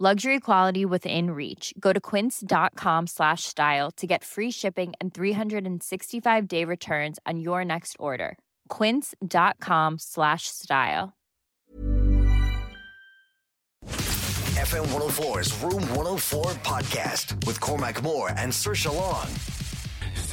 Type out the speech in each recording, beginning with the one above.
Luxury quality within reach. Go to quince.com slash style to get free shipping and 365-day returns on your next order. quince.com slash style. FM 104's Room 104 podcast with Cormac Moore and Saoirse Long.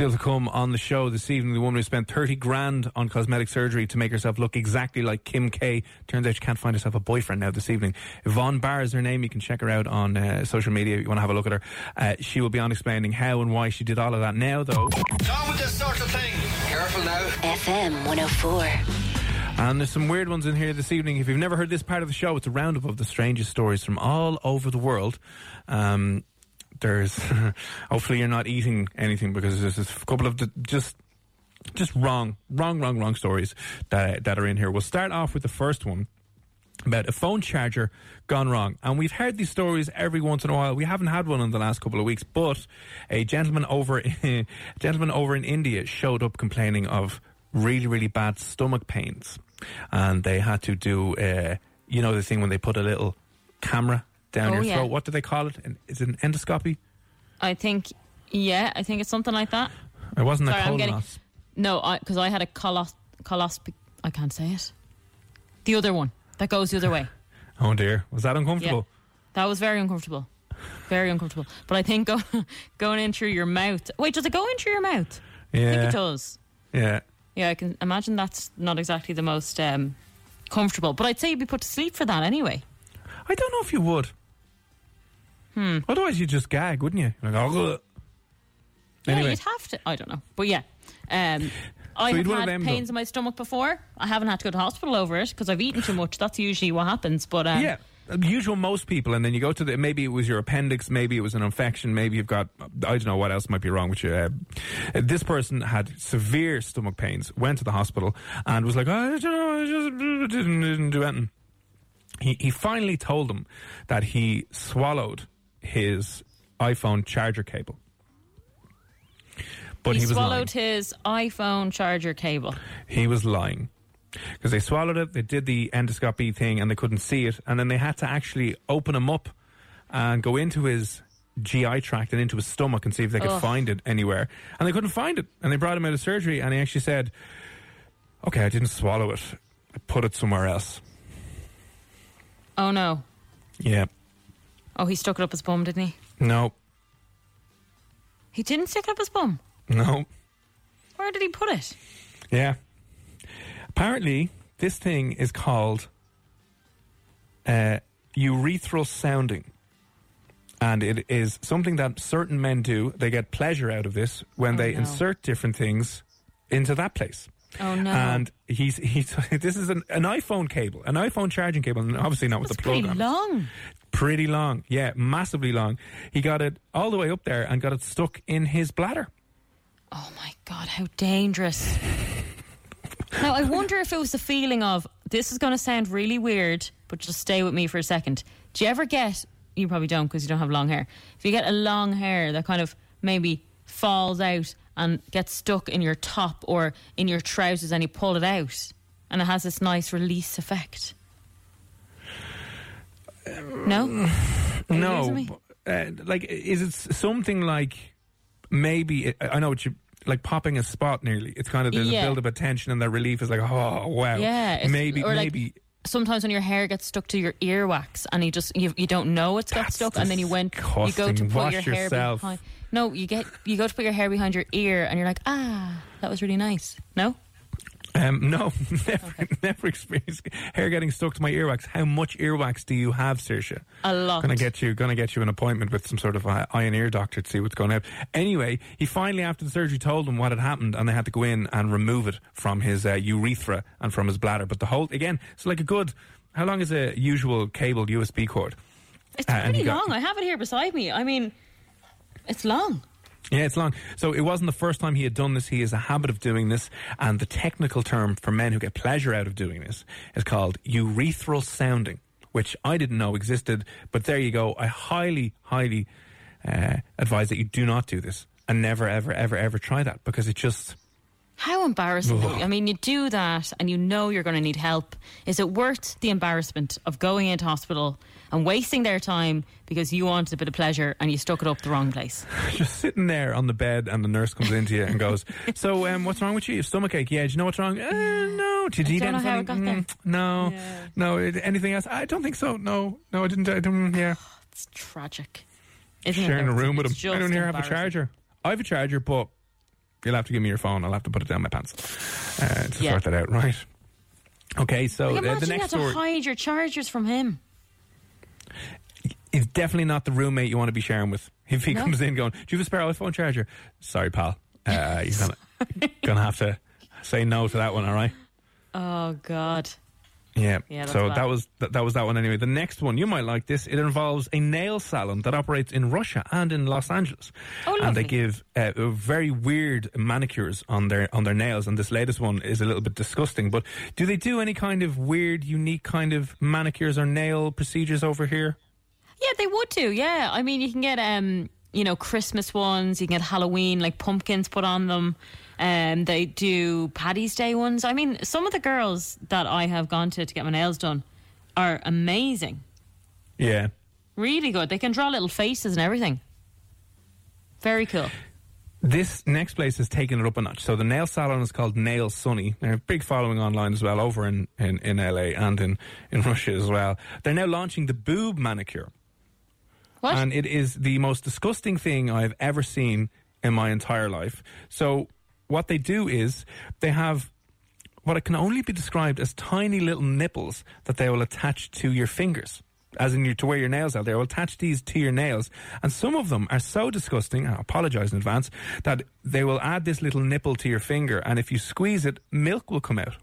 Still to come on the show this evening, the woman who spent 30 grand on cosmetic surgery to make herself look exactly like Kim K. Turns out she can't find herself a boyfriend now this evening. Yvonne Barr is her name. You can check her out on uh, social media if you want to have a look at her. Uh, she will be on explaining how and why she did all of that now, though. Down with this sort of thing. Careful now. FM 104. And there's some weird ones in here this evening. If you've never heard this part of the show, it's a roundup of the strangest stories from all over the world. Um, there's hopefully you're not eating anything because there's a couple of just just wrong, wrong, wrong, wrong stories that that are in here. We'll start off with the first one about a phone charger gone wrong. And we've heard these stories every once in a while. We haven't had one in the last couple of weeks, but a gentleman over a gentleman over in India showed up complaining of really, really bad stomach pains. And they had to do, uh, you know, the thing when they put a little camera down Oh, your yeah. throat. What do they call it? Is it an endoscopy? I think, yeah, I think it's something like that. It wasn't Sorry, a colonoscopy. getting no, because I, had a colos colosp. I can't say it. The other one that goes the other way. Oh dear, was that Yeah, uncomfortable? that was very uncomfortable, very uncomfortable. But I think go, going in through your mouth. Wait, does it go in through your mouth? I think it does. yeah. Yeah, I can imagine that's not exactly the most um, comfortable. But I'd say you'd be put to sleep for that anyway. I don't know if you would. Hmm. Otherwise, you'd just gag, wouldn't you? Like, oh. Yeah, Anyway. you'd have to. I don't know, but yeah. Um, I So have you'd one of had them, pains though? in my stomach before. I haven't had to go to hospital over it because I've eaten too much. That's usually what happens. But um, yeah. Usual most people, and then you go to the maybe it was your appendix, maybe it was an infection, maybe you've got I don't know what else might be wrong with you. Uh, this person had severe stomach pains, went to the hospital, and was like, I don't know, I just didn't, didn't do anything. He he finally told them that he swallowed his iPhone charger cable, but he, he, was lying. swallowed his iPhone charger cable. He was lying. Because they swallowed it, they did the endoscopy thing and they couldn't see it. And then they had to actually open him up and go into his GI tract and into his stomach and see if they could Ugh. find it anywhere. And they couldn't find it. And they brought him out of surgery and he actually said, Okay, I didn't swallow it. I put it somewhere else. Oh no! Yeah. Oh, he stuck it up his bum, didn't he? No. He didn't stick it up his bum. No. Where did he put it? Yeah. Apparently, this thing is called uh, urethral sounding. And it is something that certain men do. They get pleasure out of this when they no. insert different things into that place. Oh no! And he's he's this is an, an iPhone cable, an iPhone charging cable, and obviously not with the pretty plug on. long. Pretty long, yeah, massively long. He got it all the way up there and got it stuck in his bladder. Oh my god, how dangerous! now I wonder if it was the feeling of this is going to sound really weird, but just stay with me for a second. Do you ever get? You probably don't because you don't have long hair. If you get a long hair that kind of maybe falls out and gets stuck in your top or in your trousers, and you pull it out, and it has this nice release effect. No, Are you losing No, uh, like is it something like maybe I know what you like popping a spot nearly. It's kind of there's Yeah. a build up of tension and the relief is like oh wow Yeah, maybe or like- maybe sometimes when your hair gets stuck to your earwax and you just you, you don't know it's got stuck and then you went you go to put Wash your hair yourself. behind No, you get you go to put your hair behind your ear, and you're like, ah, that was really nice. No, Um, no, never, never experienced hair getting stuck to my earwax. How much earwax do you have, Saoirse? A lot. Gonna get you, gonna get you an appointment with some sort of uh, eye and ear doctor to see what's going on. Anyway, he finally, after the surgery, told them what had happened, and they had to go in and remove it from his uh, urethra and from his bladder. But the whole, again, it's like a good. How long is a usual cable USB cord? it's Uh, pretty got- long. I have it here beside me. I mean, it's long. Yeah, it's long. So it wasn't the first time he had done this. He has a habit of doing this, and the technical term for men who get pleasure out of doing this is called urethral sounding, which I didn't know existed. But there you go. I highly, highly uh, advise that you do not do this, and never, ever, ever, ever try that because it just. How embarrassing! Ugh. I mean, you do that, and you know you're going to need help. Is it worth the embarrassment of going into hospital and wasting their time because you wanted a bit of pleasure and you stuck it up the wrong place? Just sitting there on the bed, and the nurse comes into you and goes, "So, um, what's wrong with you? You stomach ache? Yeah. Do you know what's wrong? Uh, no. Did you eat anything? Mm, no. Yeah. No. Anything else? I don't think so. No. No. I didn't. I didn't. Yeah. It's tragic. Isn't sharing it? a room with him. I don't here have a charger. I have a charger, but you'll have to give me your phone. I'll have to put it down my pants uh, to Yeah. sort that out. Right. Okay, so Like, uh, the imagine you next had to story hide your chargers from him. Is definitely not the roommate you want to be sharing with. If he No. comes in going, "Do you have a spare iPhone charger?" Sorry, pal. Uh, you're gonna gonna have to say no to that one. All right. Oh God. Yeah. Yeah, so bad. that was that, that was that one anyway. The next one you might like this. It involves a nail salon that operates in Russia and in Los Angeles, Oh, and they give uh, very weird manicures on their on their nails. And this latest one is a little bit disgusting. But do they do any kind of weird, unique kind of manicures or nail procedures over here? Yeah, they would do. Yeah, I mean, you can get um, you know, Christmas ones. You can get Halloween like pumpkins put on them. Um, they do Paddy's Day ones. I mean, some of the girls that I have gone to to get my nails done are amazing. Yeah. Really good. They can draw little faces and everything. Very cool. This next place has taken it up a notch. So the nail salon is called Nail Sunny. They're a big following online as well, over in, in, in LA and in, in Russia as well. They're now launching the boob manicure. What? And it is the most disgusting thing I've ever seen in my entire life. So, what they do is they have what can only be described as tiny little nipples that they will attach to your fingers. As in, your, to where your nails are, they will attach these to your nails, and some of them are so disgusting. I apologise in advance that they will add this little nipple to your finger, and if you squeeze it, milk will come out.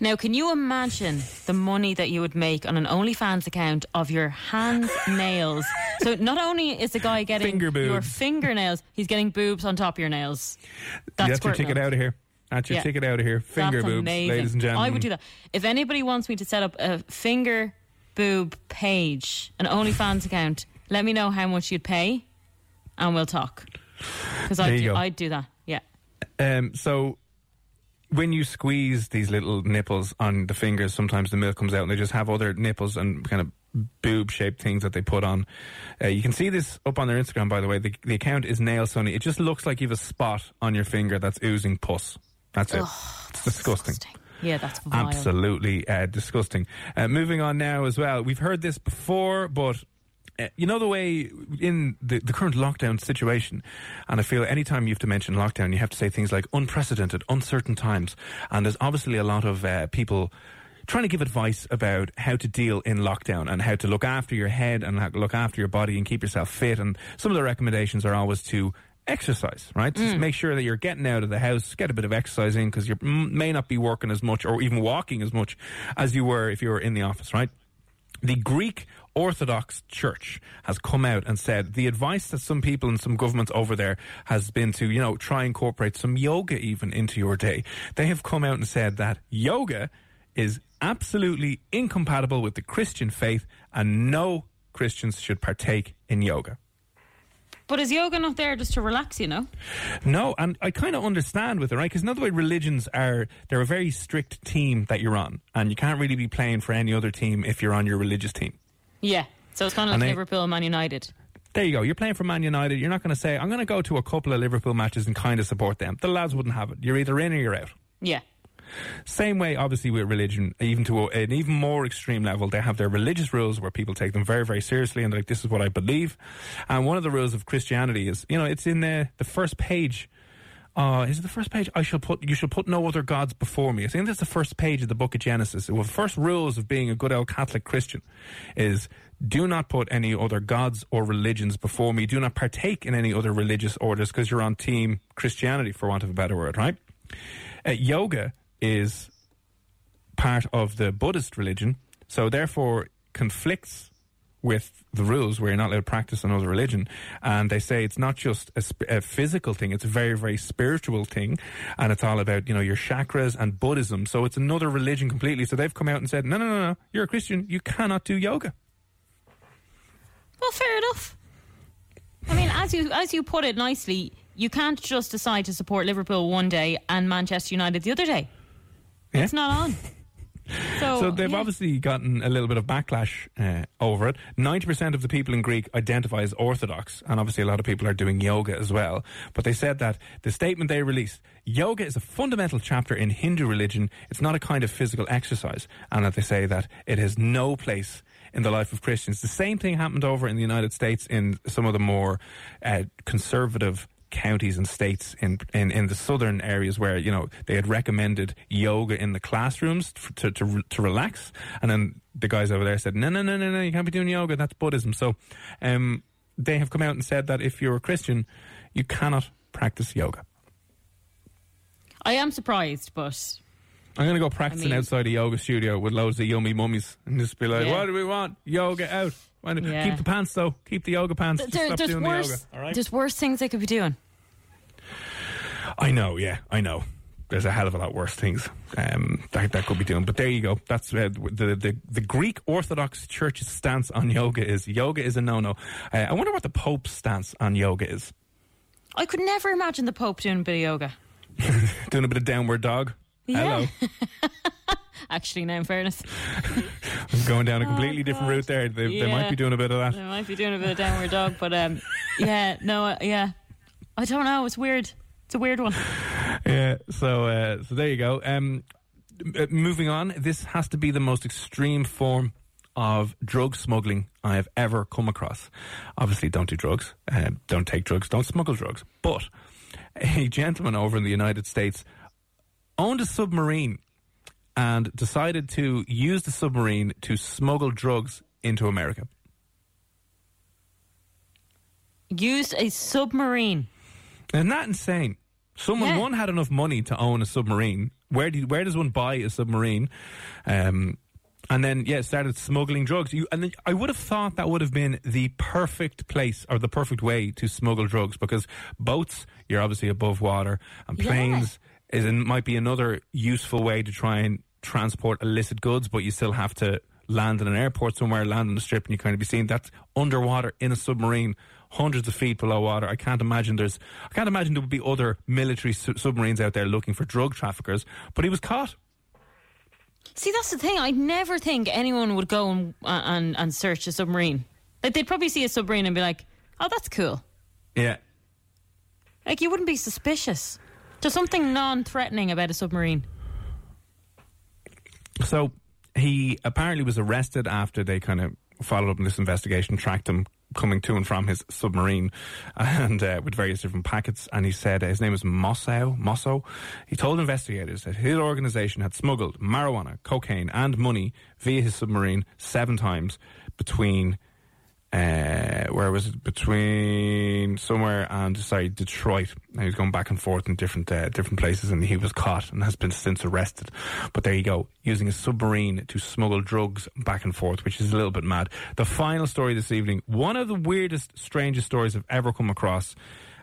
Now, can you imagine the money that you would make on an OnlyFans account of your hands, nails? So not only is the guy getting Finger your boobs. fingernails, he's getting boobs on top of your nails. That's, That's your squirt ticket out of here. That's your Yeah. ticket out of here. Finger That's boobs, amazing. ladies and gentlemen. I would do that. If anybody wants me to set up a finger boob page, an OnlyFans account, let me know how much you'd pay, and we'll talk. Because There I'd, you do- go. I'd do that. Yeah. Um, so when you squeeze these little nipples on the fingers, sometimes the milk comes out, and they just have other nipples and kind of boob-shaped things that they put on. Uh, you can see this up on their Instagram, by the way. The, the account is Nail Sunny. It just looks like you have a spot on your finger that's oozing pus. That's it. it's disgusting. Yeah, that's vile. Absolutely uh, disgusting. Uh, moving on now as well. We've heard this before, but uh, you know the way in the, the current lockdown situation, and I feel anytime you have to mention lockdown, you have to say things like unprecedented, uncertain times, and there's obviously a lot of uh, people trying to give advice about how to deal in lockdown and how to look after your head and look after your body and keep yourself fit. And some of the recommendations are always to exercise, right? Just make sure that you're getting out of the house, get a bit of exercise in because you m- may not be working as much or even walking as much as you were if you were in the office, right? The Greek Orthodox Church has come out and said the advice that some people and some governments over there has been to, you know, try incorporate some yoga even into your day. They have come out and said that yoga is absolutely incompatible with the Christian faith and no Christians should partake in yoga. But is yoga not there just to relax, you know? No, and I kind of understand with it, right? Because another way religions are, they're a very strict team that you're on, and you can't really be playing for any other team if you're on your religious team. Yeah. So it's kind of like they- Liverpool and Man United. There you go. You're playing for Man United. You're not going to say, I'm going to go to a couple of Liverpool matches and kind of support them. The lads wouldn't have it. You're either in or you're out. Yeah. Same way, obviously, with religion, even to an even more extreme level, they have their religious rules where people take them very, very seriously and they're like, this is what I believe. And one of the rules of Christianity is, you know, it's in the, the first page uh, is it the first page? I shall put. You shall put no other gods before me. I think that's the first page of the Book of Genesis. Well, the first rules of being a good old Catholic Christian is do not put any other gods or religions before me. Do not partake in any other religious orders because you're on team Christianity, for want of a better word, right? Uh, yoga is part of the Buddhist religion, so therefore conflicts with the rules where you're not allowed to practice another religion. And they say it's not just a, sp- a, physical thing, it's a very, very spiritual thing. And it's all about, you know, your chakras and Buddhism. So it's another religion completely. So they've come out and said, no, no, no, no, you're a Christian. You cannot do yoga. Well, fair enough. I mean, as you as you put it nicely, you can't just decide to support Liverpool one day and Manchester United the other day. Yeah. It's not on. So, So they've yeah. obviously gotten a little bit of backlash uh, over it. 90% of the people in Greek identify as Orthodox, and obviously a lot of people are doing yoga as well. But they said that the statement they released, yoga is a fundamental chapter in Hindu religion. It's not a kind of physical exercise. And that they say that it has no place in the life of Christians. The same thing happened over in the United States in some of the more uh, conservative counties and states in, in in the southern areas where you know they had recommended yoga in the classrooms to to, to relax, and then the guys over there said, no, no, no, no, no, you can't be doing yoga. That's Buddhism. So, um, they have come out and said that if you're a Christian, you cannot practice yoga. I am surprised, but I'm going to go practicing mean- outside a yoga studio with loads of yummy mummies and just be like, Yeah. what do we want? Yoga out. Yeah. Keep the pants though. Keep the yoga pants. Just there, stop there's doing worse. the yoga. All right. There's worse things they could be doing. I know, yeah, I know. There's a hell of a lot worse things um, that that could be doing, but there you go. That's uh, the, the the Greek Orthodox Church's stance on yoga is yoga is a no no. Uh, I wonder what the Pope's stance on yoga is. I could never imagine the Pope doing a bit of yoga. Doing a bit of downward dog. Yeah. Hello, Actually, now in fairness, I'm going down a completely different route there. They, they might Oh, be doing a bit of that. They might be doing a bit of downward dog, but um, yeah, no, uh, yeah, I don't know. It's weird. It's a weird one. Yeah. So uh, so there you go. Um, moving on. This has to be the most extreme form of drug smuggling I have ever come across. Obviously, don't do drugs. Uh, don't take drugs. Don't smuggle drugs. But a gentleman over in the United States owned a submarine and decided to use the submarine to smuggle drugs into America. Used a submarine. Isn't that insane? Someone Yeah. one had enough money to own a submarine. Where do you, where does one buy a submarine? Um, and then yeah, started smuggling drugs. You and then I would have thought that would have been the perfect place or the perfect way to smuggle drugs because boats you're obviously above water and Yeah. planes is an, might be another useful way to try and transport illicit goods, but you still have to land in an airport somewhere, land on the strip, and you kind of be seen. That's underwater in a submarine, hundreds of feet below water. I can't imagine there's. I can't imagine there would be other military su- submarines out there looking for drug traffickers. But he was caught. See, that's the thing. I'd never think anyone would go and uh, and, and search a submarine. Like they'd probably see a submarine and be like, "Oh, that's cool." Yeah. Like you wouldn't be suspicious. There's something non-threatening about a submarine. So he apparently was arrested after they kind of followed up in this investigation, tracked him coming to and from his submarine, and uh, with various different packets. And he said uh, his name was Mosso. Mosso. He told investigators that his organization had smuggled marijuana, cocaine, and money via his submarine seven times between. Uh, where was it? Between somewhere and sorry, Detroit. And he was going back and forth in different uh, different places, and he was caught and has been since arrested. But there you go, using a submarine to smuggle drugs back and forth, which is a little bit mad. The final story this evening, one of the weirdest, strangest stories I've ever come across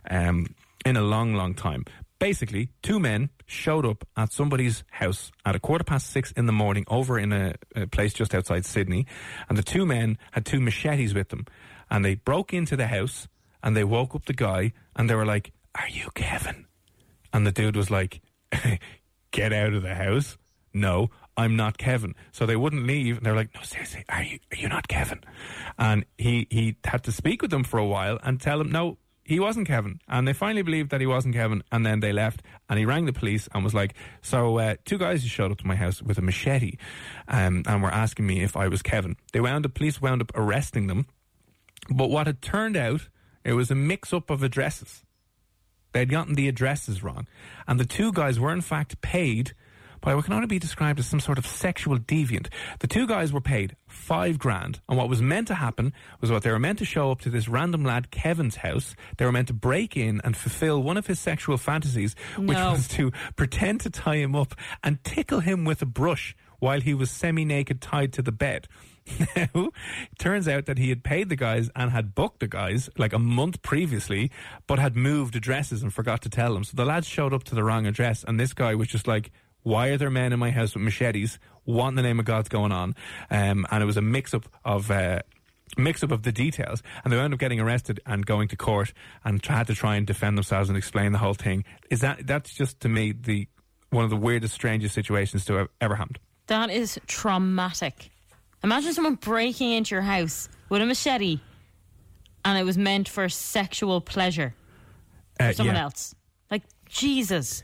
um, in a long, long time. Basically, two men showed up at somebody's house at a quarter past six in the morning over in a, a place just outside Sydney. And the two men had two machetes with them. And they broke into the house and they woke up the guy and they were like, Are you Kevin? And the dude was like, Get out of the house. No, I'm not Kevin. So they wouldn't leave. And they were like, No, seriously, are you, are you not Kevin? And he, he had to speak with them for a while and tell them, No, he wasn't Kevin. And they finally believed that he wasn't Kevin. And then they left. And he rang the police and was like, So, uh, two guys showed up to my house with a machete um, and were asking me if I was Kevin. They wound up, police wound up arresting them. But what had turned out, it was a mix up of addresses. They'd gotten the addresses wrong. And the two guys were, in fact, paid by what can only be described as some sort of sexual deviant. The two guys were paid five grand. And what was meant to happen was what they were meant to show up to this random lad, Kevin's house. They were meant to break in and fulfill one of his sexual fantasies, which No. was to pretend to tie him up and tickle him with a brush while he was semi naked tied to the bed. Now, turns out that he had paid the guys and had booked the guys like a month previously, but had moved addresses and forgot to tell them. So the lads showed up to the wrong address, and this guy was just like, why are there men in my house with machetes? What in the name of God's going on? Um, and it was a mix up of. Uh, mix up of the details and they wound up getting arrested and going to court and had to try and defend themselves and explain the whole thing is that that's just to me the one of the weirdest strangest situations to have ever happened That is traumatic. Imagine someone breaking into your house with a machete and it was meant for sexual pleasure uh, for someone yeah. else. Like, Jesus.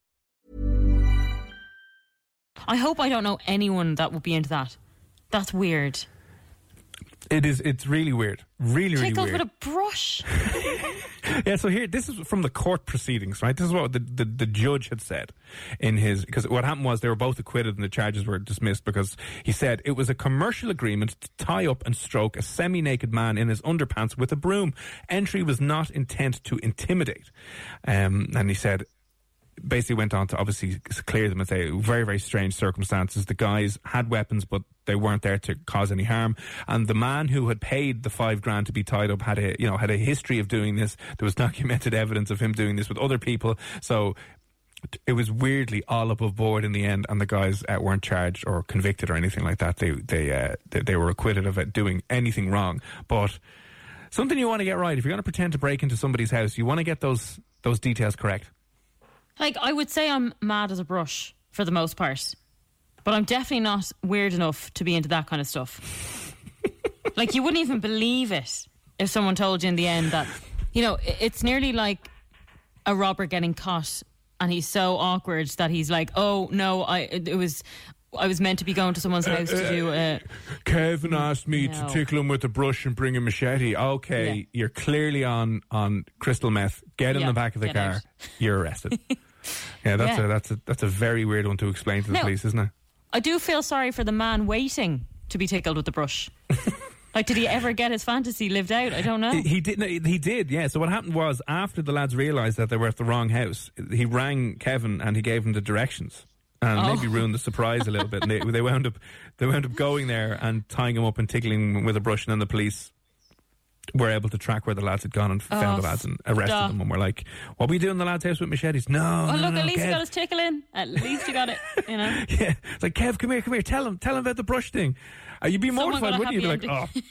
I hope I don't know anyone that would be into that. That's weird. it is it's really weird really really Tickled weird with a brush. Yeah, so here, this is from the court proceedings, right? This is what the, the, the judge had said in his, because what happened was they were both acquitted and the charges were dismissed because he said it was a commercial agreement to tie up and stroke a semi naked man in his underpants with a broom. Entry was not intent to intimidate. Um, and he said, basically went on to obviously clear them and say very very strange circumstances the guys had weapons but they weren't there to cause any harm and the man who had paid the five grand to be tied up had a you know had a history of doing this there was documented evidence of him doing this with other people so it was weirdly all above board in the end, and the guys uh, weren't charged or convicted or anything like that. They they uh, they, they were acquitted of it doing anything wrong. But something you want to get right if you're going to pretend to break into somebody's house, you want to get those those details correct. Like, I would say I'm mad as a brush for the most part, but I'm definitely not weird enough to be into that kind of stuff. like, you wouldn't even believe it if someone told you in the end that, you know, it's nearly like a robber getting caught and he's so awkward that he's like, oh, no, I, it was. I was meant to be going to someone's uh, house to do a. Uh, Kevin asked me No. to tickle him with a brush and bring a machete. Okay, Yeah. you're clearly on on crystal meth. Get in Yeah, the back of the car. out. You're arrested. yeah, that's Yeah. a that's a that's a very weird one to explain to the No. police, isn't it? I do feel sorry for the man waiting to be tickled with the brush. like, did he ever get his fantasy lived out? I don't know. He- He did. no, He did. Yeah. So what happened was after the lads realised that they were at the wrong house, he rang Kevin and he gave him the directions. And Oh. maybe ruined the surprise a little bit. And they, they wound up, they wound up going there and tying him up and tickling him with a brush. And then the police were able to track where the lads had gone and found Oh, the lads and arrested stop. them. And we're like, "What are we doing in the lads' house with machetes?" No, Oh, no, look, no, at least Kev. you got his tickle in. At least you got it, you know. Yeah, it's like Kev, come here, come here. Tell him, tell him about the brush thing. Uh, you'd be Someone mortified, wouldn't you? You'd be like, oh,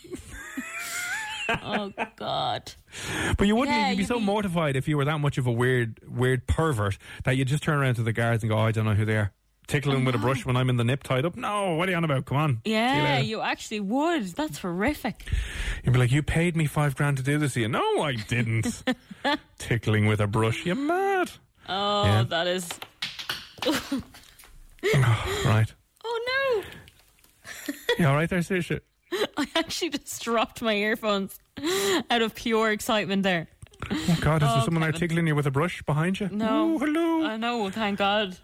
Oh, God. but you wouldn't. Yeah, you'd be you'd so be- mortified if you were that much of a weird, weird pervert that you'd just turn around to the guards and go, oh, "I don't know who they are." Tickling with a oh, brush when I'm in the nip tied up. No, what are you on about? Come on. See you Yeah, you actually would. That's horrific. You'd be like, "You paid me five grand to do this." here." No, I didn't. Tickling with a brush. You're mad? Oh, Yeah. that is. Oh, right. Oh, no. You all right there, Saoirse? I actually just dropped my earphones out of pure excitement there. Oh God, is there Oh, someone there tickling you with a brush behind you? No. Ooh, hello. I know, thank God.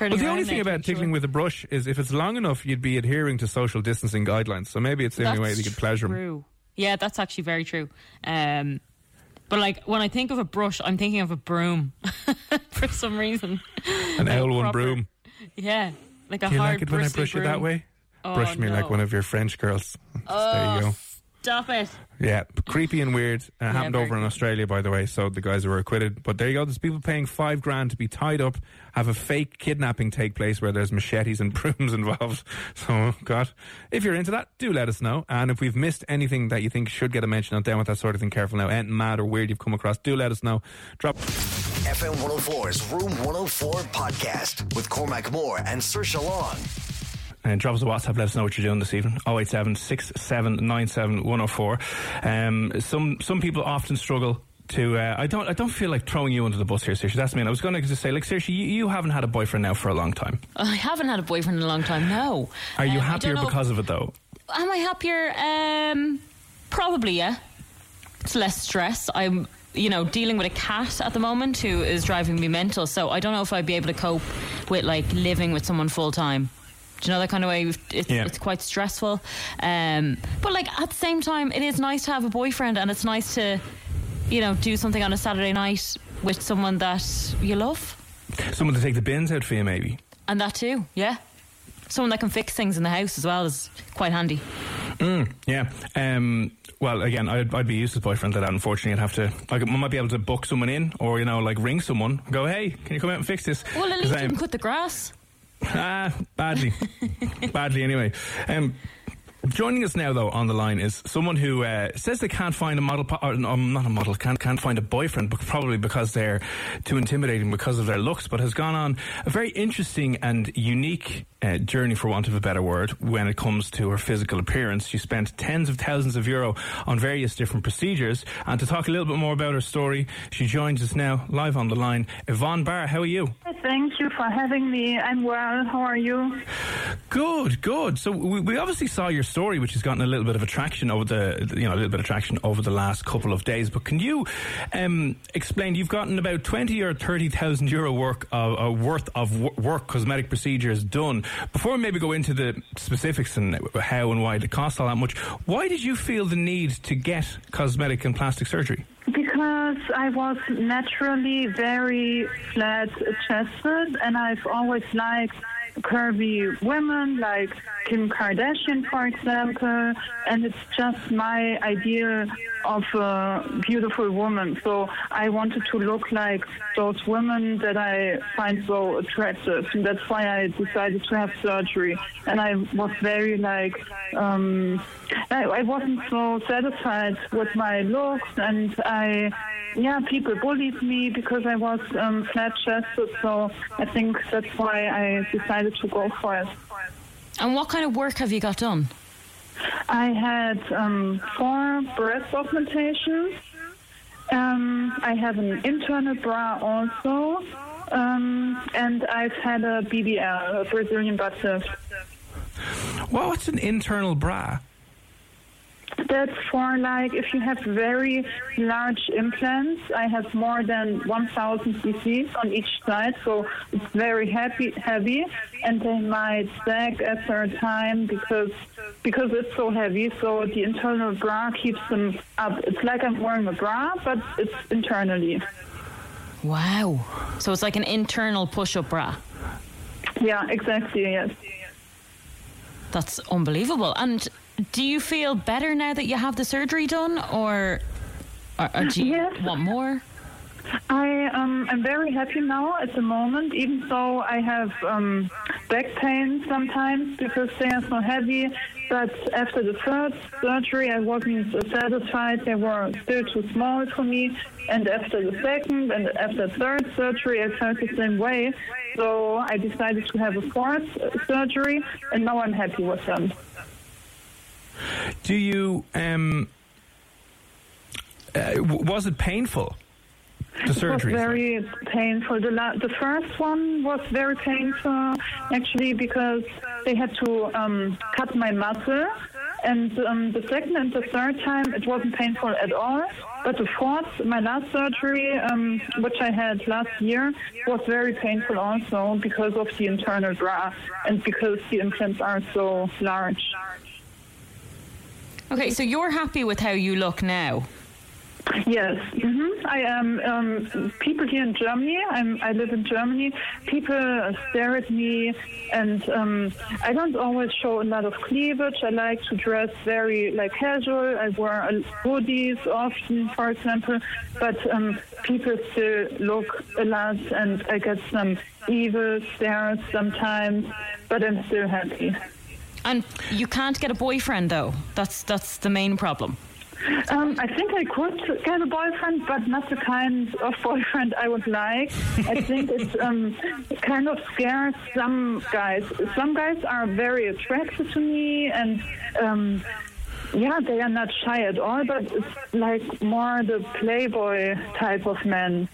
Well, the only thing about make sure. tickling with a brush is if it's long enough, you'd be adhering to social distancing guidelines. So maybe it's the only way That's you could pleasure them. true. Yeah, that's actually very true. Um, but like when I think of a brush, I'm thinking of a broom for some reason. An Like owl one proper- broom. Yeah, like a Do you hard like it when I brush you that way? Oh, brush me like one of your French girls. there Oh, you go. Stop it. Yeah, creepy and weird. Uh, happened over in. Australia, by the way. So the guys were acquitted. But there you go. There's people paying five grand to be tied up, have a fake kidnapping take place where there's machetes and brooms involved. So, God, if you're into that, do let us know. And if we've missed anything that you think should get a mention on down with that sort of thing, careful now. Anything mad or weird you've come across, do let us know. Drop. FM 104's Room 104 podcast with Cormac Moore and Saoirse Long. And drop us a WhatsApp, let us know what you're doing this evening. 087 6797 104. Um, some, some people often struggle to, uh, I don't, I don't feel like throwing you under the bus here, Saoirse. That's me. And I was going to just say, like, Saoirse, you, you haven't had a boyfriend now for a long time. I haven't had a boyfriend in a long time. No. Are you Um, happier because of it, though? Am I happier? Um, probably, yeah. It's less stress. I'm, you know, dealing with a cat at the moment who is driving me mental. So I don't know if I'd be able to cope with like living with someone full time. Do you know that kind of way? It's, Yeah. it's quite stressful. Um, but like at the same time, it is nice to have a boyfriend, and it's nice to, you know, do something on a Saturday night with someone that you love, Someone to take the bins out for you, maybe. and that too. Yeah, someone that can fix things in the house as well is quite handy. Yeah. Um, well, again, I'd, I'd be used to boyfriend like that. Unfortunately, I'd have to. Like, I might be able to book someone in, or you know, like ring someone, go, "Hey, can you come out and fix this?" Well, at least you can cut the grass. Ah, badly. badly, anyway. Um, joining us now, though, on the line is someone who uh, says they can't find a model, po- or, um, not a model, can't, can't find a boyfriend, but probably because they're too intimidating because of their looks, but has gone on a very interesting and unique uh, journey, for want of a better word, when it comes to her physical appearance. She spent tens of thousands of euro on various different procedures. And to talk a little bit more about her story, she joins us now, live on the line. Yvonne Barr, how are you? Thank you for having me. I'm well. How are you? Good, good. So we, we obviously saw your story, which has gotten a little bit of attraction over the, you know, a little bit of traction over the last couple of days. But can you um, explain? You've gotten about twenty or thirty thousand euro work of, uh, worth of work cosmetic procedures done. Before we maybe go into the specifics and how and why it costs all that much, why did you feel the need to get cosmetic and plastic surgery? I was naturally very flat chested and I've always liked curvy women like Kim Kardashian, for example, and it's just my idea of a beautiful woman. So I wanted to look like those women that I find so attractive. And that's why I decided to have surgery. And I was very like, um, I, I wasn't so satisfied with my looks, and I, yeah, people bullied me because I was um, flat chested. So I think that's why I decided to go for it. And what kind of work have you got done? I had um, four breast augmentations. Um, I have an internal bra also. Um, and I've had a BBL, a Brazilian butt lift. Well, what's an internal bra? That's for like if you have very large implants. I have more than 1,000 cc's on each side, so it's very heavy, heavy, and they might sag after a time because because it's so heavy. So the internal bra keeps them up. It's like I'm wearing a bra, but it's internally. Wow. So it's like an internal push up bra. Yeah, exactly. Yes. That's unbelievable. And do you feel better now that you have the surgery done, or, or, or do you Yes. want more? I um, am very happy now at the moment, even though I have um, back pain sometimes because they are so heavy. But after the first surgery, I wasn't satisfied. They were still too small for me. And after the second and after the third surgery, I felt the same way. So I decided to have a fourth surgery, and now I'm happy with them. Do you? Um, uh, was it painful? The surgery. It was very painful. The, la- the first one was very painful, actually, because they had to um, cut my muscle. And um, the second and the third time, it wasn't painful at all. But the fourth, my last surgery, um, which I had last year, was very painful also because of the internal bra and because the implants are so large. Okay, so you're happy with how you look now. Yes, hmm I am. Um, people here in Germany. I'm, I live in Germany. People stare at me, and um, I don't always show a lot of cleavage. I like to dress very like casual. I wear hoodies often, for example. But um, people still look a lot, and I get some evil stares sometimes. But I'm still happy. And you can't get a boyfriend though. That's that's the main problem. Um, I think I could get a boyfriend, but not the kind of boyfriend I would like. I think it's um, kind of scares some guys. Some guys are very attracted to me, and um, yeah, they are not shy at all. But it's like more the playboy type of men.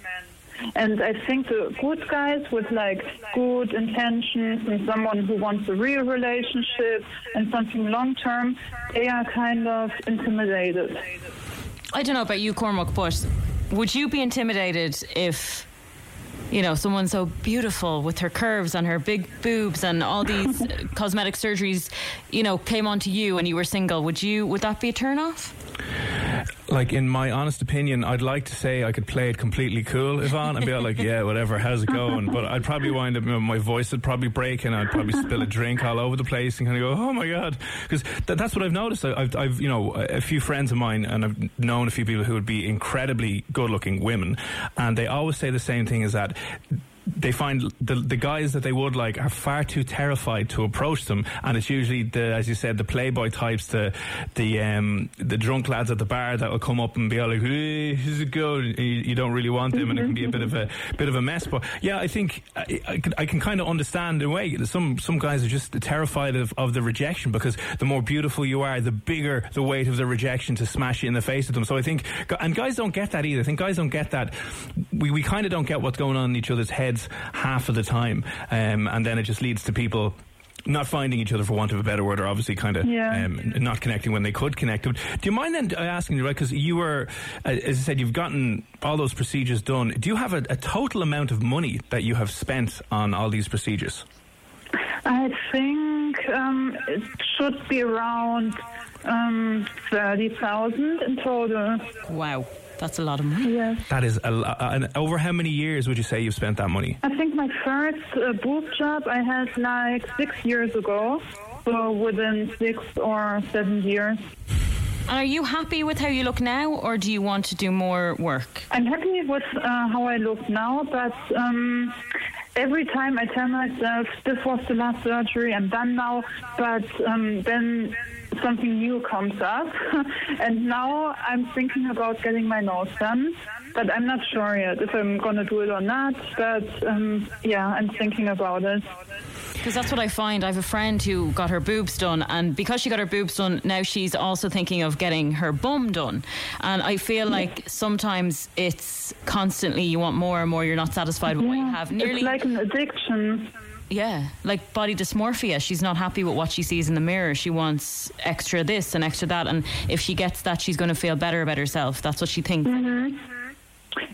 And I think the good guys with like good intentions and someone who wants a real relationship and something long term, they are kind of intimidated. I don't know about you, Cormac, but would you be intimidated if, you know, someone so beautiful with her curves and her big boobs and all these cosmetic surgeries, you know, came onto you and you were single? Would you? Would that be a turn off? Like in my honest opinion, I'd like to say I could play it completely cool, Yvonne, and be like, "Yeah, whatever, how's it going?" But I'd probably wind up, my voice would probably break, and I'd probably spill a drink all over the place, and kind of go, "Oh my god," because th- that's what I've noticed. I've, I've, you know, a few friends of mine, and I've known a few people who would be incredibly good-looking women, and they always say the same thing: is that they find the the guys that they would like are far too terrified to approach them, and it's usually the, as you said, the playboy types, the the um, the drunk lads at the bar that will come up and be all like, "Hey, how's it going?" You, you don't really want them, and it can be a bit of a bit of a mess. But yeah, I think I, I, can, I can kind of understand in a way. Some some guys are just terrified of, of the rejection because the more beautiful you are, the bigger the weight of the rejection to smash you in the face of them. So I think, and guys don't get that either. I think guys don't get that. We we kind of don't get what's going on in each other's heads half of the time, um, and then it just leads to people not finding each other for want of a better word, or obviously kind of Yeah. um, not connecting when they could connect. Do you mind then uh, asking you, right? Because you were, uh, as I said, you've gotten all those procedures done. Do you have a, a total amount of money that you have spent on all these procedures? I think um, it should be around um, 30,000 in total. Wow, that's a lot of money. Yes. That is a, lo- uh, and over how many years would you say you've spent that money? I think my first uh, boob job I had like six years ago. So within six or seven years. And are you happy with how you look now, or do you want to do more work? I'm happy with uh, how I look now, but um, every time I tell myself this was the last surgery, I'm done now, but um, then something new comes up, and now I'm thinking about getting my nose done. But I'm not sure yet if I'm gonna do it or not. But um, yeah, I'm thinking about it. Because that's what I find. I have a friend who got her boobs done, and because she got her boobs done, now she's also thinking of getting her bum done. And I feel like sometimes it's constantly you want more and more. You're not satisfied with what you have. Nearly It's like an addiction. Yeah, like body dysmorphia. She's not happy with what she sees in the mirror. She wants extra this and extra that. And if she gets that, she's going to feel better about herself. That's what she thinks. Mm-hmm.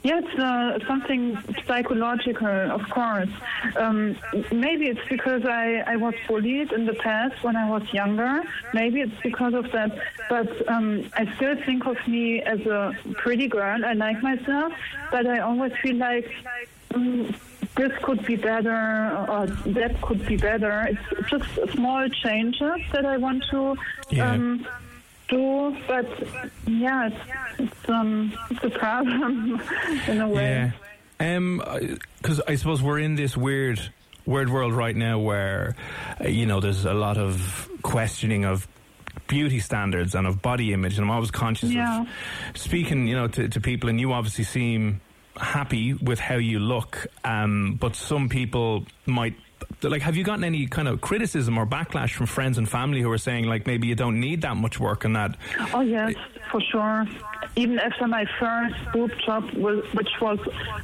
Yeah, it's uh, something psychological, of course. Um, maybe it's because I, I was bullied in the past when I was younger. Maybe it's because of that. But um, I still think of me as a pretty girl. I like myself, but I always feel like. Um, this could be better or that could be better. It's just small changes that I want to Yeah. um, do, but yeah, it's, it's, um, it's a problem in a way. Yeah. Um, because I suppose we're in this weird, weird world right now where, uh, you know, there's a lot of questioning of beauty standards and of body image, and I'm always conscious Yeah. of speaking, you know, to, to people, and you obviously seem happy with how you look, um, but some people might. Like, have you gotten any kind of criticism or backlash from friends and family who are saying, like, maybe you don't need that much work and that? Oh yes, for sure. Even after my first boob job, which was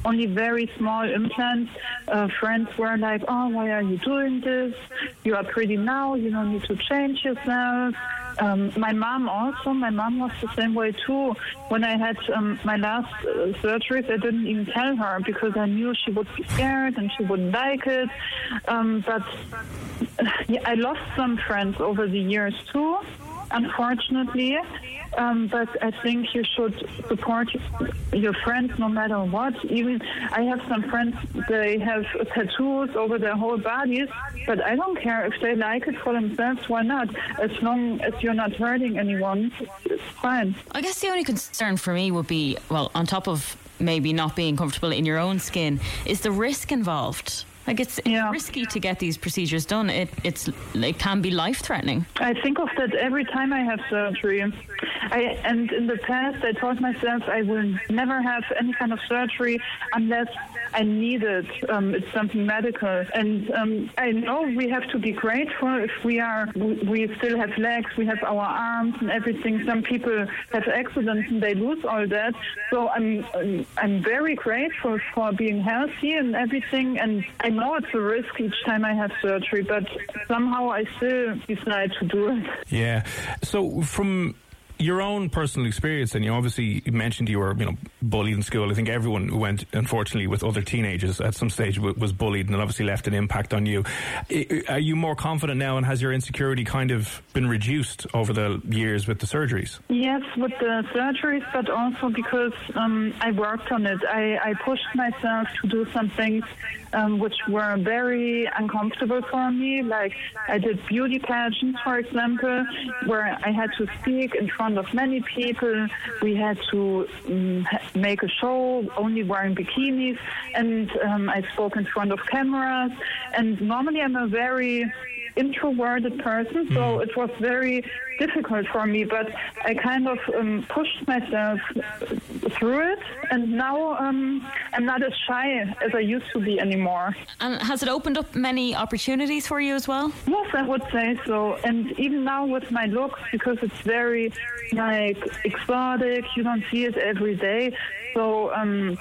only very small implants, uh, friends were like, "Oh, why are you doing this? You are pretty now. You don't need to change yourself." Um, my mom also. My mom was the same way too. When I had um, my last uh, surgeries, I didn't even tell her because I knew she would be scared and she wouldn't like it. Um, but yeah, I lost some friends over the years too, unfortunately. Um, but I think you should support your friends no matter what. Even I have some friends, they have tattoos over their whole bodies, but I don't care if they like it for themselves, why not? As long as you're not hurting anyone, it's fine. I guess the only concern for me would be, well, on top of maybe not being comfortable in your own skin, is the risk involved. Like it's, it's risky to get these procedures done. It it's it can be life threatening. I think of that every time I have surgery. I and in the past I told myself I will never have any kind of surgery unless I need it. Um, it's something medical, and um, I know we have to be grateful if we are. We, still have legs, we have our arms and everything. Some people have accidents and they lose all that. So I'm, I'm very grateful for being healthy and everything. And I know it's a risk each time I have surgery, but somehow I still decide to do it. Yeah. So from your own personal experience, and you obviously mentioned you were, you know, bullied in school. I think everyone who went, unfortunately, with other teenagers at some stage was bullied, and it obviously left an impact on you. Are you more confident now, and has your insecurity kind of been reduced over the years with the surgeries? Yes, with the surgeries, but also because um, I worked on it. I, I pushed myself to do some things um, which were very uncomfortable for me. Like I did beauty pageants, for example, where I had to speak in front of many people. We had to um, make a show only wearing bikinis, and um, I spoke in front of cameras. And normally, I'm a very introverted person, so it was very difficult for me. But I kind of um, pushed myself through it, and now um, I'm not as shy as I used to be anymore. And has it opened up many opportunities for you as well? Yes, I would say so. And even now with my looks, because it's very like exotic, you don't see it every day. So um,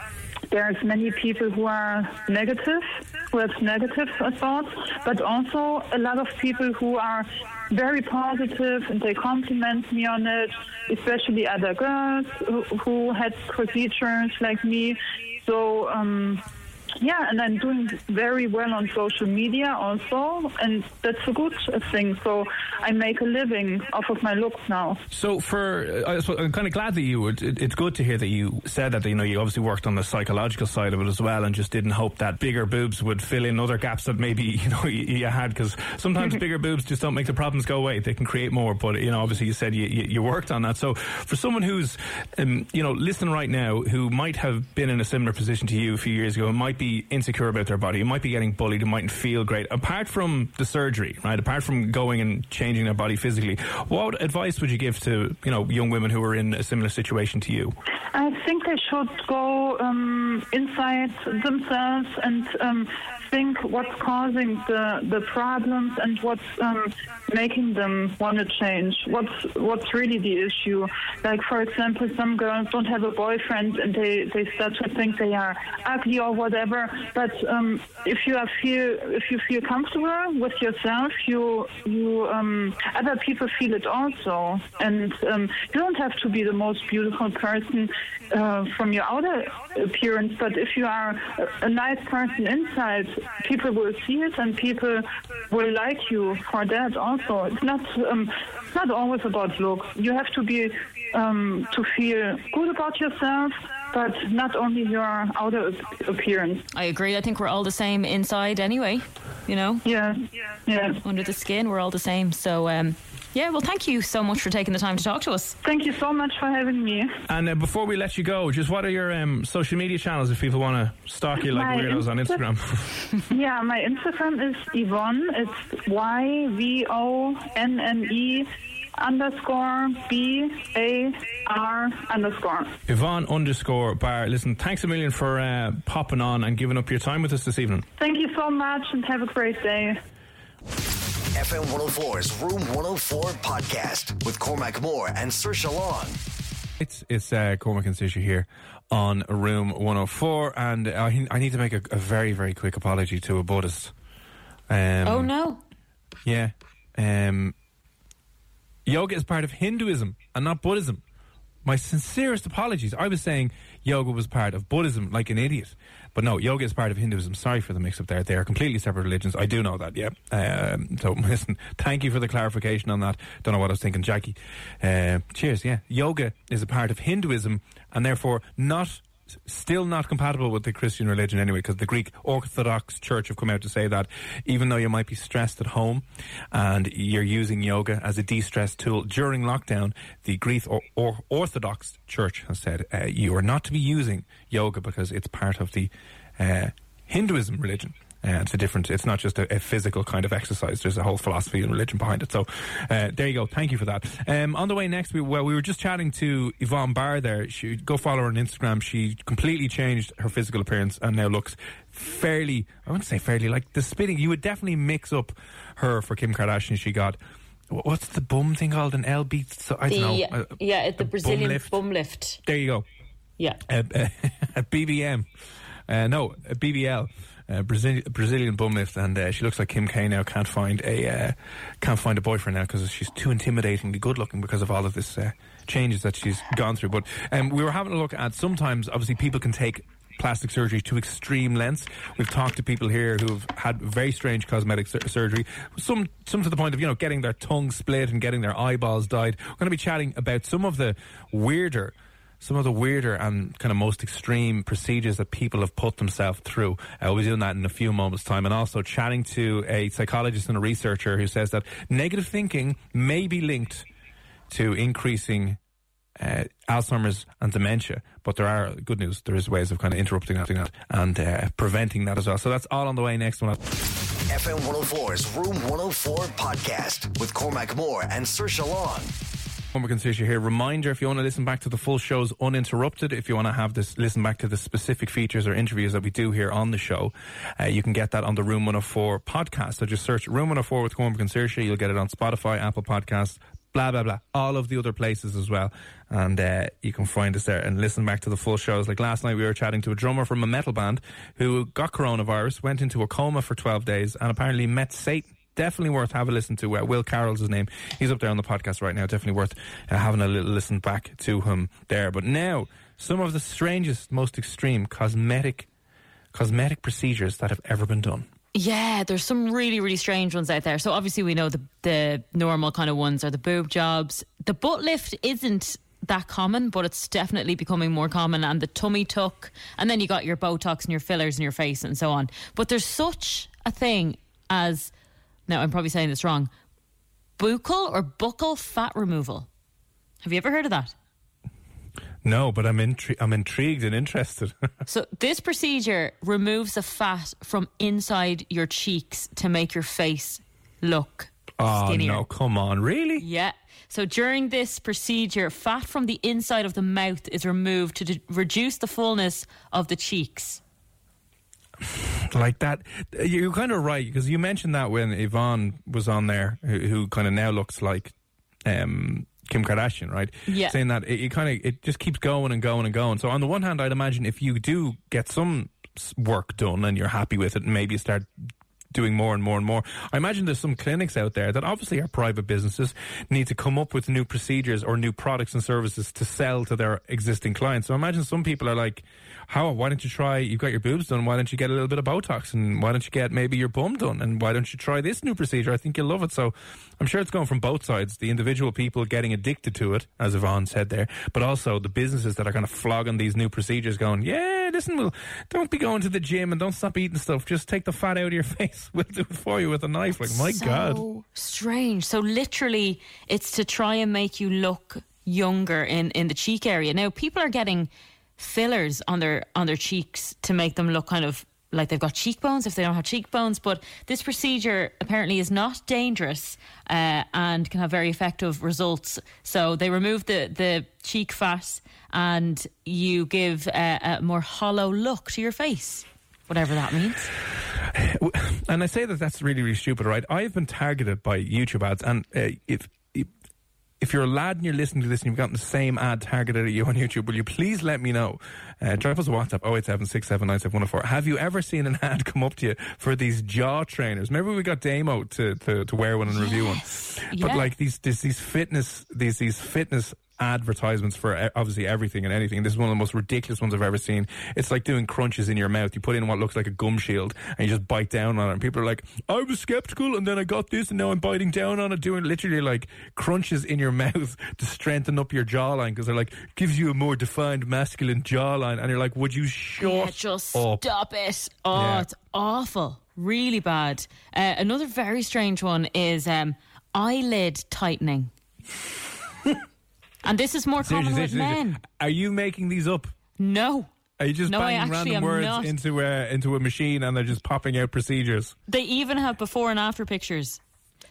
there's many people who are negative, who have negative thoughts, but also a lot of people who are very positive and they compliment me on it, especially other girls who, who had procedures like me. So, um, yeah, and I'm doing very well on social media also, and that's a good thing. So I make a living off of my looks now. So, for I'm kind of glad that you would. It, it's good to hear that you said that. You know, you obviously worked on the psychological side of it as well, and just didn't hope that bigger boobs would fill in other gaps that maybe you know you, you had. Because sometimes bigger boobs just don't make the problems go away; they can create more. But you know, obviously, you said you, you, you worked on that. So, for someone who's um, you know listening right now, who might have been in a similar position to you a few years ago, and might be insecure about their body, who might be getting bullied, who mightn't feel great. Apart from the surgery, right? Apart from going and changing their body physically, what advice would you give to you know young women who are in a similar situation to you? I think they should go um, inside themselves and um, think what's causing the, the problems and what's um, making them want to change. What's what's really the issue? Like for example, some girls don't have a boyfriend and they, they start to think they are ugly or whatever. But um, if you feel if you feel comfortable with yourself, you you um, other people feel it also, and um, you don't have to be the most beautiful person uh, from your outer appearance. But if you are a, a nice person inside, people will see it, and people will like you for that. Also, it's not um, it's not always about looks. You have to be um, to feel good about yourself but not only your outer appearance. I agree. I think we're all the same inside anyway. You know, Yeah, yeah. under the skin, we're all the same. So, um, yeah. Well, thank you so much for taking the time to talk to us. Thank you so much for having me. And uh, before we let you go, just what are your um, social media channels if people want to stalk you like My weirdos on Instagram? Yeah, my Instagram is Yvonne. It's Y V O N N E underscore B A R underscore. Yvonne underscore bar. Listen, thanks a million for uh, popping on and giving up your time with us this evening. Thank you so much and have a great day. FM 104's Room 104 podcast with Cormac Moore and Saoirse Long. It's it's uh, Cormac and Saoirse here on Room 104, and I, I need to make a, a very very quick apology to a Buddhist. Um, oh no. Yeah. Um, yoga is part of Hinduism and not Buddhism. My sincerest apologies. I was saying yoga was part of Buddhism like an idiot. But no, yoga is part of Hinduism. Sorry for the mix up there. They are completely separate religions. I do know that, yeah. Um, so listen, thank you for the clarification on that. Don't know what I was thinking, Jackie. Uh, cheers, yeah. Yoga is a part of Hinduism and therefore not still not compatible with the Christian religion anyway, because the Greek Orthodox Church have come out to say that even though you might be stressed at home and you're using yoga as a de-stress tool during lockdown, the Greek or, or Orthodox Church has said uh, you are not to be using yoga because it's part of the uh, Hinduism religion. Uh, it's a different. It's not just a, a, physical kind of exercise. There's a whole philosophy and religion behind it. So uh, there you go. Thank you for that. Um, on the way next, we, well, we were just chatting to Yvonne Barr. There, she go follow her on Instagram. She completely changed her physical appearance and now looks fairly. I wouldn't say fairly like the spitting. You would definitely mix up her for Kim Kardashian. She got. What's the bum thing called? An L beat? So, I don't the, know. yeah, the Brazilian bum lift. bum lift. There you go. Yeah. A, a BBM. Uh, no, a BBL. Uh, Brazil, Brazilian bum lift, and uh, she looks like Kim K now. Can't find a uh, can't find a boyfriend now because she's too intimidatingly good looking because of all of this uh, changes that she's gone through. But um, we were having a look at sometimes. Obviously, people can take plastic surgery to extreme lengths. We've talked to people here who've had very strange cosmetic sur- surgery. Some some to the point of you know getting their tongue split and getting their eyeballs dyed. We're going to be chatting about some of the weirder some of the weirder and kind of most extreme procedures that people have put themselves through. Uh, we'll be doing that in a few moments' time. And also chatting to a psychologist and a researcher who says that negative thinking may be linked to increasing uh, Alzheimer's and dementia, but there are good news. There is ways of kind of interrupting that and uh, preventing that as well. So that's all on the way next one. FM 104's Room 104 podcast with Cormac Moore and Saoirse Long. And Saoirse here. Reminder: if you want to listen back to the full shows uninterrupted, if you want to have this listen back to the specific features or interviews that we do here on the show, uh, you can get that on the Room 104 podcast. So just search Room 104 with Cormac Saoirse. You'll get it on Spotify, Apple Podcasts, blah blah blah, all of the other places as well, and uh, you can find us there and listen back to the full shows. Like last night, we were chatting to a drummer from a metal band who got coronavirus, went into a coma for 12 days, and apparently met Satan definitely worth having a listen to. Uh, Will Carroll's his name. He's up there on the podcast right now. Definitely worth uh, having a little listen back to him there. But now, some of the strangest, most extreme cosmetic cosmetic procedures that have ever been done. Yeah, there's some really, really strange ones out there. So obviously we know the the normal kind of ones are the boob jobs. The butt lift isn't that common, but it's definitely becoming more common. And the tummy tuck, and then you got your Botox and your fillers in your face and so on. But there's such a thing as now I'm probably saying this wrong, buccal or buccal fat removal. Have you ever heard of that? No, but I'm intri- I'm intrigued and interested. so this procedure removes the fat from inside your cheeks to make your face look oh skinnier. no, come on, really? Yeah. So during this procedure, fat from the inside of the mouth is removed to d- reduce the fullness of the cheeks. Like that. You're kind of right because you mentioned that when Yvonne was on there, who, who kind of now looks like um, Kim Kardashian, right? Yeah. Saying that it, it kind of it just keeps going and going and going. So on the one hand, I'd imagine if you do get some work done and you're happy with it, and maybe you start doing more and more and more. I imagine there's some clinics out there that obviously are private businesses need to come up with new procedures or new products and services to sell to their existing clients. So I imagine some people are like, how, why don't you try, you've got your boobs done, why don't you get a little bit of Botox and why don't you get maybe your bum done and why don't you try this new procedure? I think you'll love it. So I'm sure it's going from both sides, the individual people getting addicted to it, as Yvonne said there, but also the businesses that are kind of flogging these new procedures going, yeah, listen, we'll, don't be going to the gym and don't stop eating stuff. Just take the fat out of your face. We'll do it for you with a knife. Like, my so God. strange. So literally, it's to try and make you look younger in in the cheek area. Now, people are getting fillers on their on their cheeks to make them look kind of like they've got cheekbones if they don't have cheekbones. But this procedure apparently is not dangerous uh, and can have very effective results. So they remove the the cheek fat and you give uh, a more hollow look to your face, whatever that means. And I say that that's really, really stupid, right? I've been targeted by YouTube ads, and uh, if, if you're a lad and you're listening to this and you've gotten the same ad targeted at you on YouTube, will you please let me know? Uh, drop us a WhatsApp 087 Have you ever seen an ad come up to you for these jaw trainers? Remember we got Damo to, to, to wear one and review one. But Yeah. like these, these these fitness these these fitness advertisements for e- obviously everything and anything. This is one of the most ridiculous ones I've ever seen. It's like doing crunches in your mouth. You put in what looks like a gum shield and you just bite down on it. And people are like, I was skeptical and then I got this and now I'm biting down on it, doing literally like crunches in your mouth to strengthen up your jawline because they're like, gives you a more defined masculine jawline. And you're like, would you shut Yeah, just up? stop it. Oh, Yeah. it's awful. Really bad. Uh, another very strange one is um, eyelid tightening. and this is more common Seriously, with seriously, seriously. men. Are you making these up? No. Are you just No, banging random words not. into a, into a machine and they're just popping out procedures? They even have before and after pictures.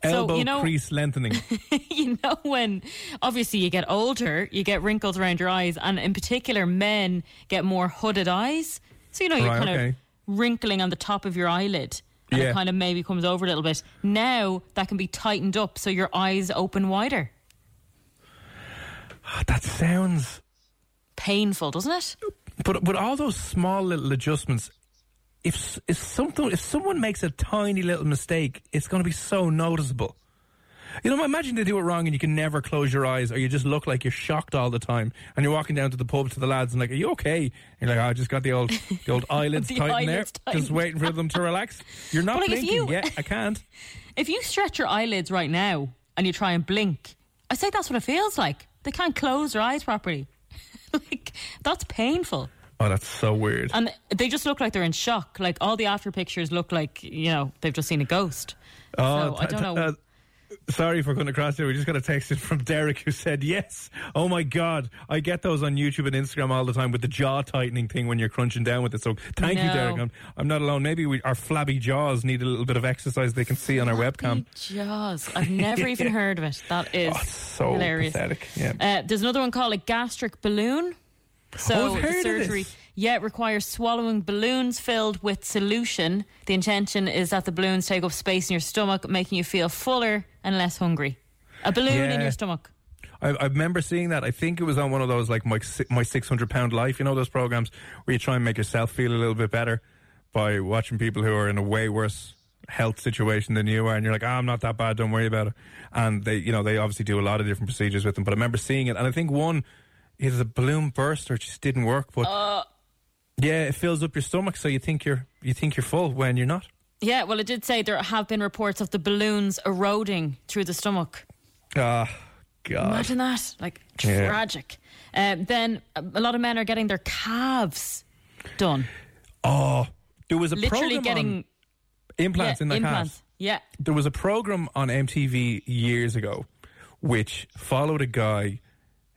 Elbow so, you know, crease lengthening. you know when obviously you get older, you get wrinkles around your eyes, and in particular, men get more hooded eyes. So you know you're Right, kind okay. of wrinkling on the top of your eyelid, and Yeah. it kind of maybe comes over a little bit. Now that can be tightened up, so your eyes open wider. Ah, that sounds. Painful, doesn't it? But with all those small little adjustments, if if something if someone makes a tiny little mistake, it's going to be so noticeable. You know, imagine they do it wrong and you can never close your eyes, or you just look like you're shocked all the time, and you're walking down to the pub to the lads and like, "Are you okay?" And you're like, "Oh, "I just got the old the old eyelids The tightened eyelids there, just waiting for them to relax." You're not like, blinking. you- Yeah, I can't. If you stretch your eyelids right now and you try and blink, I say that's what it feels like. They can't close their eyes properly. like that's painful. Oh, that's so weird. And they just look like they're in shock. Like all the after pictures look like, you know, they've just seen a ghost. Oh, so I don't know. uh, sorry for coming across here. We just got a text in from Derek who said, Yes. Oh my God. I get those on YouTube and Instagram all the time with the jaw tightening thing when you're crunching down with it. So thank you, Derek. I'm, I'm not alone. Maybe we, our flabby jaws need a little bit of exercise they can see on our webcam. Jaws. I've never even heard of it. That is Oh, so hilarious. pathetic. Yeah. Uh, there's another one called a gastric balloon. So Oh, I've the heard of surgery, yeah, it requires swallowing balloons filled with solution. The intention is that the balloons take up space in your stomach, making you feel fuller and less hungry. A balloon in your stomach. I, I remember seeing that. I think it was on one of those like my my six hundred pound life. You know those programs where you try and make yourself feel a little bit better by watching people who are in a way worse health situation than you are, and you're like, ah, I'm not that bad. Don't worry about it. And they, you know, they obviously do a lot of different procedures with them. But I remember seeing it, and I think one either the balloon burst or it just didn't work. But yeah, it fills up your stomach, so you think you're you think you're full when you're not. Yeah, well, it did say there have been reports of the balloons eroding through the stomach. Ah, God. Imagine that. Like, Yeah. tragic. Um, then a a lot of men are getting their calves done. Oh, there was a Literally program getting implants yeah, in the implants. calves. Yeah. there was a program on MTV years ago which followed a guy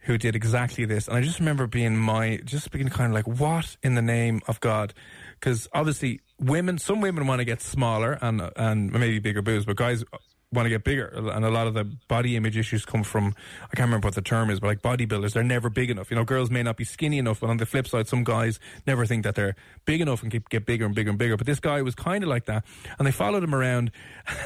who did exactly this. And I just remember being my just being kind of like what in the name of God? Because obviously women some women want to get smaller and and maybe bigger boobs but guys want to get bigger, and a lot of the body image issues come from I can't remember what the term is, but like bodybuilders, they're never big enough. You know, girls may not be skinny enough, but on the flip side, some guys never think that they're big enough and keep, get bigger and bigger and bigger. But this guy was kind of like that, and they followed him around.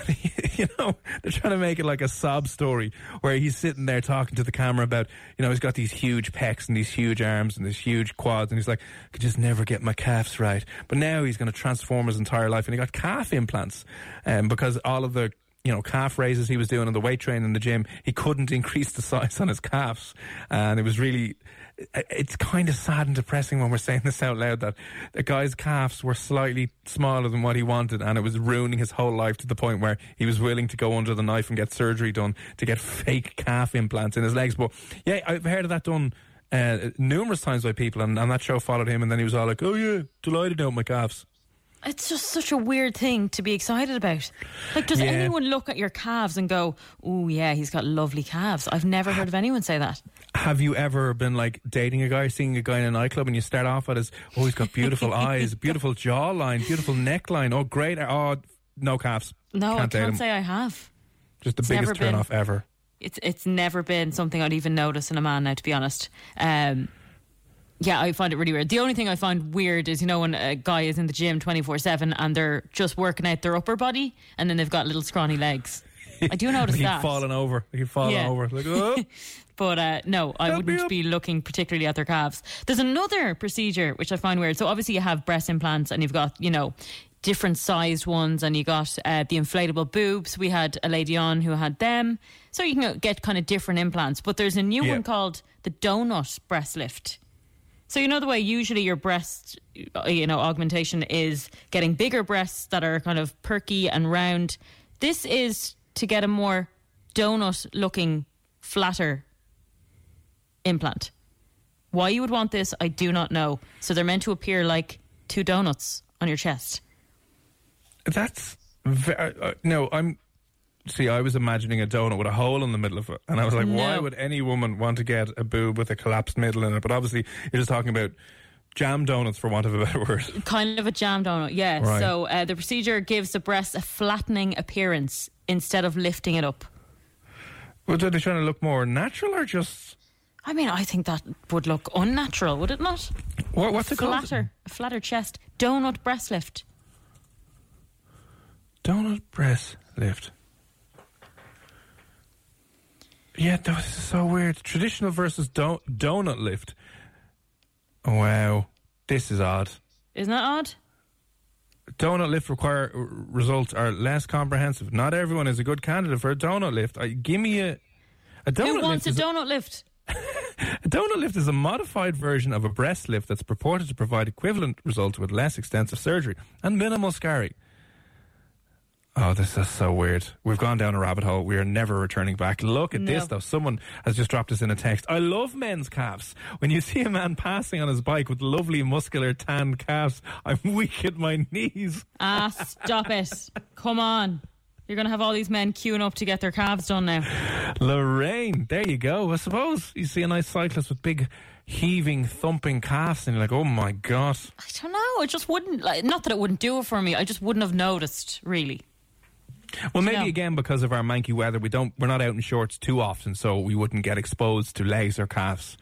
you know, they're trying to make it like a sob story where he's sitting there talking to the camera about, you know, he's got these huge pecs and these huge arms and these huge quads, and he's like, I could just never get my calves right. But now he's going to transform his entire life, and he got calf implants um, because all of the you know, calf raises he was doing on the weight training in the gym, he couldn't increase the size on his calves. And it was really, it's kind of sad and depressing when we're saying this out loud that the guy's calves were slightly smaller than what he wanted and it was ruining his whole life to the point where he was willing to go under the knife and get surgery done to get fake calf implants in his legs. But yeah, I've heard of that done. Uh, numerous times by people, and, and that show followed him, and then he was all like, "Oh yeah, delighted out my calves." It's just such a weird thing to be excited about. Like, does Yeah. anyone look at your calves and go, "Oh yeah, he's got lovely calves"? I've never heard of anyone say that. Have you ever been like dating a guy, seeing a guy in a nightclub, and you start off at his, oh, he's got beautiful eyes, beautiful jawline, beautiful neckline, oh, great, oh, no calves. No, can't I can't say I have. Just the it's biggest turn been- off ever. It's it's never been something I'd even notice in a man now, to be honest. Um, yeah, I find it really weird. The only thing I find weird is, you know, when a guy is in the gym 24 7 and they're just working out their upper body and then they've got little scrawny legs. I do notice that. falling over. He falling Yeah. over. Like, oh. But uh, no, I Help wouldn't be looking particularly at their calves. There's another procedure which I find weird. So obviously you have breast implants and you've got, you know, different sized ones and you got uh, the inflatable boobs. We had a lady on who had them. So you can get kind of different implants. But there's a new Yeah. one called the donut breast lift. So you know the way usually your breast, uh, you know, augmentation is getting bigger breasts that are kind of perky and round. This is to get a more donut-looking, flatter implant. Why you would want this, I do not know. So they're meant to appear like two donuts on your chest. That's ve- uh, uh, no. I'm see. I was imagining a donut with a hole in the middle of it, and I was like, why would any woman want to get a boob with a collapsed middle in it? But obviously, you're just talking about jam donuts, for want of a better word. Kind of a jam donut, yeah. Right. So uh, the procedure gives the breast a flattening appearance instead of lifting it up. But are they trying to look more natural or just I mean, I think that would look unnatural, would it not? what, what's it called? flatter, a flatter chest, donut breast lift. Donut breast lift. Yeah, that was so weird. Traditional versus do- donut lift. Wow, this is odd. Isn't that odd? Donut lift require results are less comprehensive. Not everyone is a good candidate for a donut lift. I, give me a a donut Who lift. wants a is donut lift? A donut lift is a modified version of a breast lift that's purported to provide equivalent results with less extensive surgery and minimal scarring. Oh, this is so weird. We've gone down a rabbit hole. We are never returning back. Look at this, No. though. Someone has just dropped us in a text. I love men's calves. When you see a man passing on his bike with lovely, muscular, tanned calves, I'm weak at my knees. Ah, stop it. Come on. You're going to have all these men queuing up to get their calves done now. Lorraine, there you go. I suppose you see a nice cyclist with big, heaving, thumping calves, and you're like, oh my God. I don't know. It just wouldn't, like, not that it wouldn't do it for me. I just wouldn't have noticed, really. Well, maybe No. again because of our manky weather, we don't we're not out in shorts too often, so we wouldn't get exposed to legs or calves.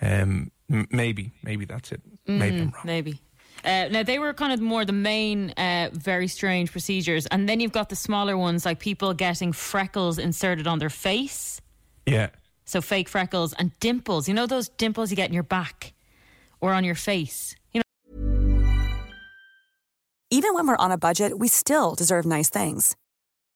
Um, m- maybe, maybe that's it. Maybe I'm wrong. Maybe. Uh, now they were kind of more the main, uh, very strange procedures, and then you've got the smaller ones, like people getting freckles inserted on their face, Yeah, so fake freckles and dimples. You know those dimples you get in your back or on your face. You know, Even when we're on a budget, we still deserve nice things.